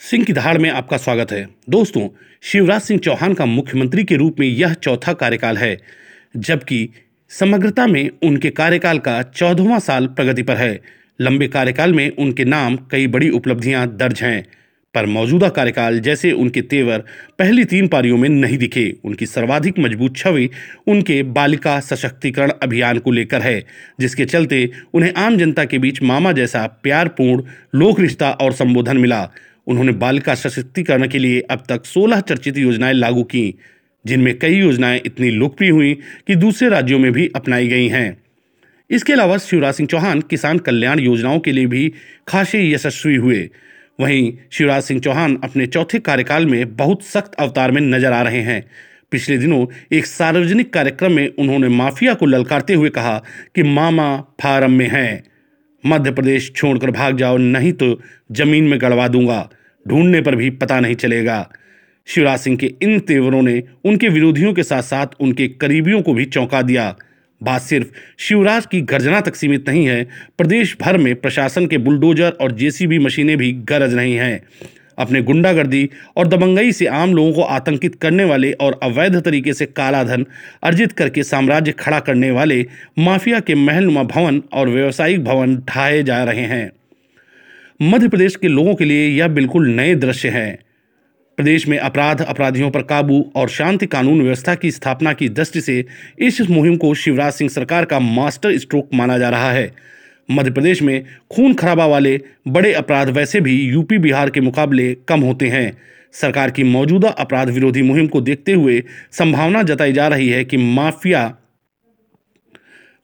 सिंह की धाड़ में आपका स्वागत है। दोस्तों, शिवराज सिंह चौहान का मुख्यमंत्री के रूप में यह चौथा कार्यकाल है, जबकि समग्रता में उनके कार्यकाल का चौदहवां साल प्रगति पर है। लंबे कार्यकाल में उनके नाम कई बड़ी उपलब्धियाँ दर्ज हैं, पर मौजूदा कार्यकाल जैसे उनके तेवर पहली तीन पारियों में नहीं दिखे। उनकी सर्वाधिक मज़बूत छवि उनके बालिका सशक्तिकरण अभियान को लेकर है, जिसके चलते उन्हें आम जनता के बीच मामा जैसा प्यारपूर्ण लोक रिश्ता और संबोधन मिला। उन्होंने बालिका सशक्तिकरण के लिए अब तक 16 चर्चित योजनाएँ लागू की, जिनमें कई योजनाएँ इतनी लोकप्रिय हुई कि दूसरे राज्यों में भी अपनाई गई हैं। इसके अलावा शिवराज सिंह चौहान किसान कल्याण योजनाओं के लिए भी खासे यशस्वी हुए। वहीं शिवराज सिंह चौहान अपने चौथे कार्यकाल में बहुत सख्त अवतार में नज़र आ रहे हैं। पिछले दिनों एक सार्वजनिक कार्यक्रम में उन्होंने माफिया को ललकारते हुए कहा कि मामा फार्म में है। मध्य प्रदेश छोड़कर भाग जाओ, नहीं तो ज़मीन में गड़वा दूँगा। ढूँढने पर भी पता नहीं चलेगा। शिवराज सिंह के इन तेवरों ने उनके विरोधियों के साथ साथ उनके करीबियों को भी चौंका दिया। बात सिर्फ़ शिवराज की गर्जना तक सीमित नहीं है, प्रदेश भर में प्रशासन के बुलडोजर और जेसीबी मशीनें भी गरज रही हैं। अपने गुंडागर्दी और दबंगई से आम लोगों को आतंकित करने वाले और अवैध तरीके से काला धन अर्जित करके साम्राज्य खड़ा करने वाले माफिया के महलनुमा भवन और व्यावसायिक भवन ढाए जा रहे हैं। मध्य प्रदेश के लोगों के लिए यह बिल्कुल नए दृश्य हैं। प्रदेश में अपराध, अपराधियों पर काबू और शांति कानून व्यवस्था की स्थापना की दृष्टि से इस मुहिम को शिवराज सिंह सरकार का मास्टर स्ट्रोक माना जा रहा है। मध्य प्रदेश में खून खराबा वाले बड़े अपराध वैसे भी यूपी, बिहार के मुकाबले कम होते हैं। सरकार की मौजूदा अपराध विरोधी मुहिम को देखते हुए संभावना जताई जा रही है कि माफिया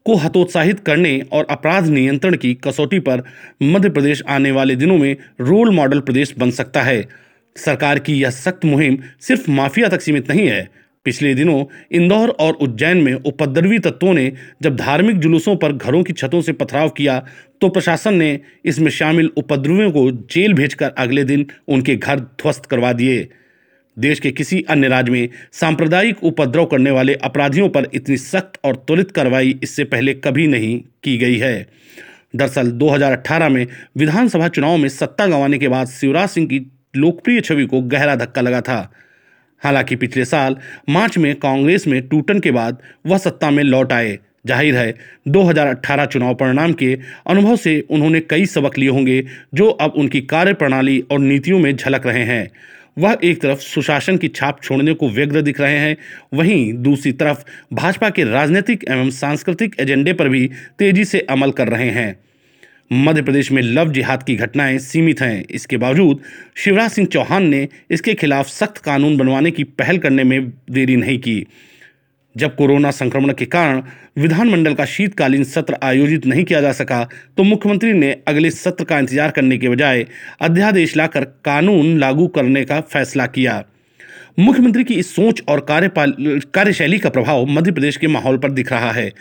को हतोत्साहित करने और अपराध नियंत्रण की कसौटी पर मध्य प्रदेश आने वाले दिनों में रोल मॉडल प्रदेश बन सकता है। सरकार की यह सख्त मुहिम सिर्फ़ माफिया तक सीमित नहीं है। पिछले दिनों इंदौर और उज्जैन में उपद्रवी तत्वों ने जब धार्मिक जुलूसों पर घरों की छतों से पथराव किया तो प्रशासन ने इसमें शामिल उपद्रवियों को जेल भेजकर अगले दिन उनके घर ध्वस्त करवा दिए। देश के किसी अन्य राज्य में सांप्रदायिक उपद्रव करने वाले अपराधियों पर इतनी सख्त और त्वरित कार्रवाई इससे पहले कभी नहीं की गई है। दरअसल 2018 में विधानसभा चुनाव में सत्ता गंवाने के बाद शिवराज सिंह की लोकप्रिय छवि को गहरा धक्का लगा था। हालाँकि पिछले साल मार्च में कांग्रेस में टूटन के बाद वह सत्ता में लौट आए। ज़ाहिर है 2018 चुनाव परिणाम के अनुभव से उन्होंने कई सबक लिए होंगे जो अब उनकी कार्यप्रणाली और नीतियों में झलक रहे हैं। वह एक तरफ़ सुशासन की छाप छोड़ने को व्यग्र दिख रहे हैं, वहीं दूसरी तरफ़ भाजपा के राजनीतिक एवं सांस्कृतिक एजेंडे पर भी तेज़ी से अमल कर रहे हैं। मध्य प्रदेश में लव जिहाद की घटनाएँ सीमित हैं। इसके बावजूद शिवराज सिंह चौहान ने इसके खिलाफ सख्त कानून बनवाने की पहल करने में देरी नहीं की। जब कोरोना संक्रमण के कारण विधानमंडल का शीतकालीन सत्र आयोजित नहीं किया जा सका तो मुख्यमंत्री ने अगले सत्र का इंतज़ार करने के बजाय अध्यादेश लाकर कानून लागू करने का फैसला किया। मुख्यमंत्री की इस सोच और कार्यपाल, कार्यशैली का प्रभाव मध्य प्रदेश के माहौल पर दिख रहा है।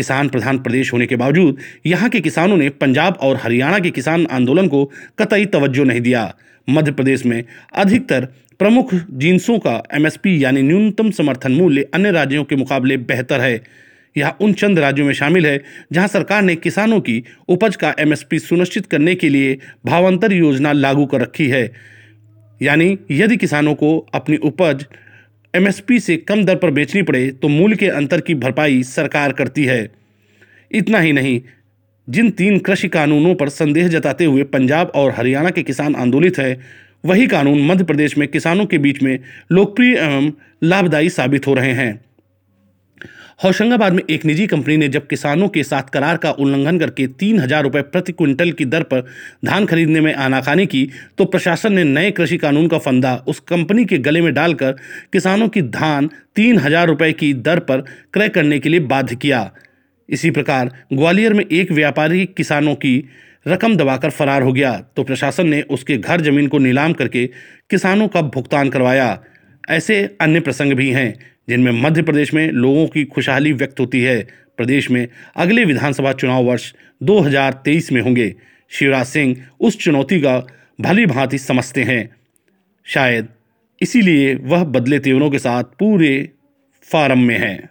किसान प्रधान प्रदेश होने के बावजूद यहाँ के किसानों ने पंजाब और हरियाणा के किसान आंदोलन को कतई तवज्जो नहीं दिया। मध्य प्रदेश में अधिकतर प्रमुख जिन्सों का एमएसपी यानी न्यूनतम समर्थन मूल्य अन्य राज्यों के मुकाबले बेहतर है। यह उन चंद राज्यों में शामिल है, जहाँ सरकार ने किसानों की उपज का एमएसपी सुनिश्चित करने के लिए भावांतर योजना लागू कर रखी है। यानी यदि किसानों को अपनी उपज एमएसपी से कम दर पर बेचनी पड़े तो मूल्य के अंतर की भरपाई सरकार करती है। इतना ही नहीं, जिन तीन कृषि कानूनों पर संदेह जताते हुए पंजाब और हरियाणा के किसान आंदोलित है, वही कानून मध्य प्रदेश में किसानों के बीच में लोकप्रिय एवं लाभदायी साबित हो रहे हैं। होशंगाबाद में एक निजी कंपनी ने जब किसानों के साथ करार का उल्लंघन करके तीन हज़ार रुपये प्रति क्विंटल की दर पर धान खरीदने में आनाकानी की तो प्रशासन ने नए कृषि कानून का फंदा उस कंपनी के गले में डालकर किसानों की धान तीन हज़ार रुपये की दर पर क्रय करने के लिए बाध्य किया। इसी प्रकार ग्वालियर में एक व्यापारी किसानों की रकम दबाकर फरार हो गया तो प्रशासन ने उसके घर ज़मीन को नीलाम करके किसानों का भुगतान करवाया। ऐसे अन्य प्रसंग भी हैं, जिनमें मध्य प्रदेश में लोगों की खुशहाली व्यक्त होती है। प्रदेश में अगले विधानसभा चुनाव वर्ष 2023 में होंगे। शिवराज सिंह उस चुनौती का भली भांति समझते हैं। शायद इसीलिए वह बदले तेवरों के साथ पूरे फार्म में हैं।